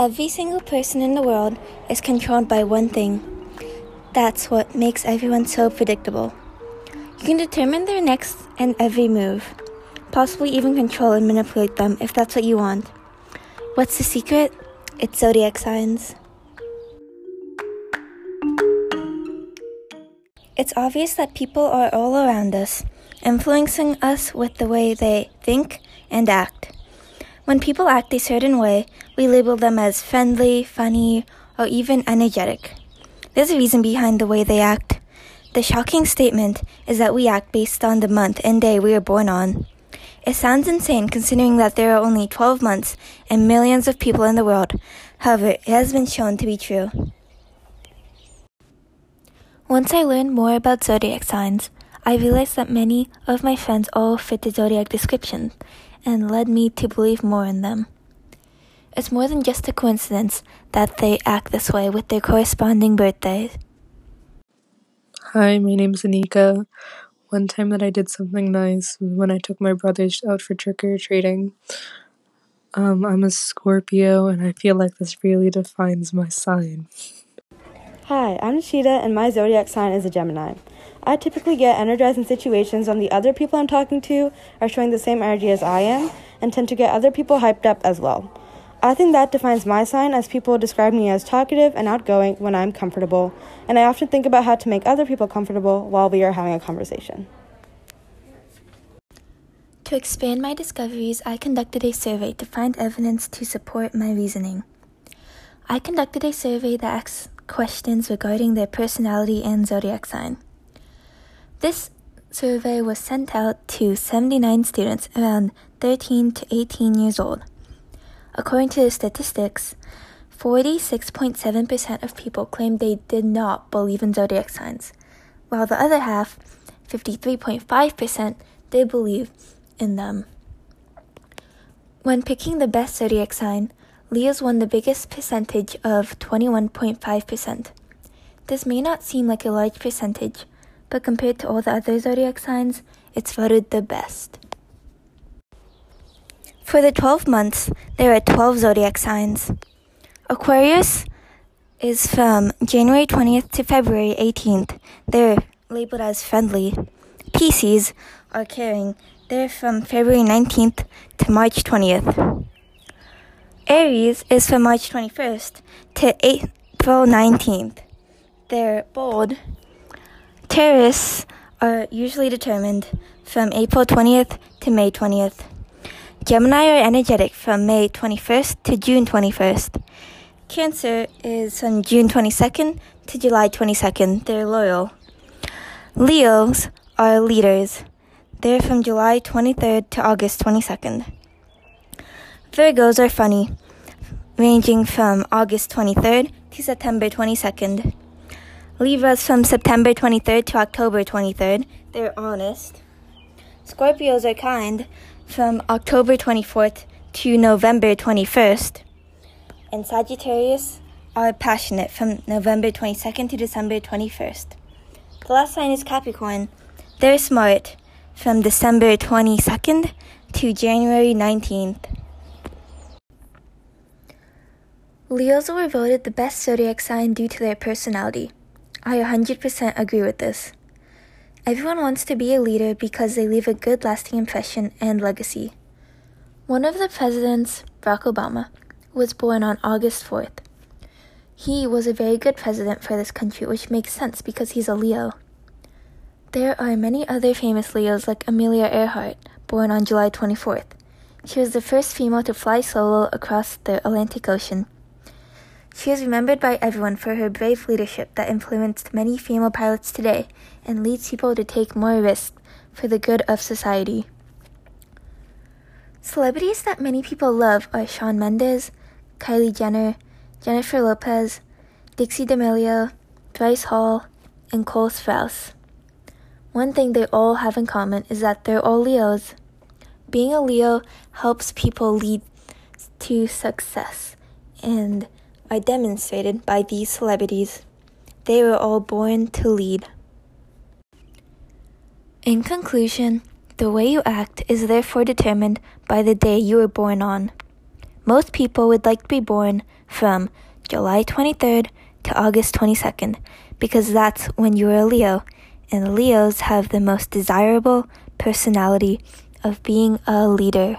Every single person in the world is controlled by one thing. That's what makes everyone so predictable. You can determine their next and every move, possibly even control and manipulate them if that's what you want. What's the secret? It's zodiac signs. It's obvious that people are all around us, influencing us with the way they think and act. When people act a certain way, we label them as friendly, funny, or even energetic. There's a reason behind the way they act. The shocking statement is that we act based on the month and day we are born on. It sounds insane considering that there are only 12 months and millions of people in the world. However, it has been shown to be true. Once I learned more about zodiac signs, I realized that many of my friends all fit the zodiac description and led me to believe more in them. It's more than just a coincidence that they act this way with their corresponding birthdays. Hi, my name's Anika. One time that I did something nice was when I took my brothers out for trick or treating. Um, I'm a Scorpio, and I feel like this really defines my sign. Hi, I'm Nishita, and my zodiac sign is a Gemini. I typically get energized in situations when the other people I'm talking to are showing the same energy as I am and tend to get other people hyped up as well. I think that defines my sign as people describe me as talkative and outgoing when I'm comfortable, and I often think about how to make other people comfortable while we are having a conversation. To expand my discoveries, I conducted a survey to find evidence to support my reasoning. I conducted a survey that asked questions regarding their personality and zodiac sign. This survey was sent out to 79 students around 13 to 18 years old. According to the statistics, 46.7% of people claimed they did not believe in zodiac signs, while the other half, 53.5%, did believe in them. When picking the best zodiac sign, Leos won the biggest percentage of 21.5%. This may not seem like a large percentage, but compared to all the other zodiac signs, it's voted the best. For the 12 months, there are 12 zodiac signs. Aquarius is from January 20th to February 18th. They're labeled as friendly. Pisces are caring. They're from February 19th to March 20th. Aries is from March 21st to April 19th. They're bold Tauruses are usually determined from April 20th to May 20th. Gemini are energetic from May 21st to June 21st. Cancer is from June 22nd to July 22nd. They're loyal. Leos are leaders. They're from July 23rd to August 22nd. Virgos are funny, ranging from August 23rd to September 22nd. Libras from September 23rd to October 23rd. They're honest. Scorpios are kind from October 24th to November 21st. And Sagittarius are passionate from November 22nd to December 21st. The last sign is Capricorn. They're smart from December 22nd to January 19th. Leos were voted the best zodiac sign due to their personality. I 100% agree with this. Everyone wants to be a leader because they leave a good lasting impression and legacy. One of the presidents, Barack Obama, was born on August 4th. He was a very good president for this country, which makes sense because he's a Leo. There are many other famous Leos like Amelia Earhart, born on July 24th. She was the first female to fly solo across the Atlantic Ocean. She is remembered by everyone for her brave leadership that influenced many female pilots today and leads people to take more risks for the good of society. Celebrities that many people love are Shawn Mendes, Kylie Jenner, Jennifer Lopez, Dixie D'Amelio, Bryce Hall, and Cole Sprouse. One thing they all have in common is that they're all Leos. Being a Leo helps people lead to success and are demonstrated by these celebrities. They were all born to lead. In conclusion, the way you act is therefore determined by the day you were born on. Most people would like to be born from July 23rd to August 22nd because that's when you're a Leo, and Leos have the most desirable personality of being a leader.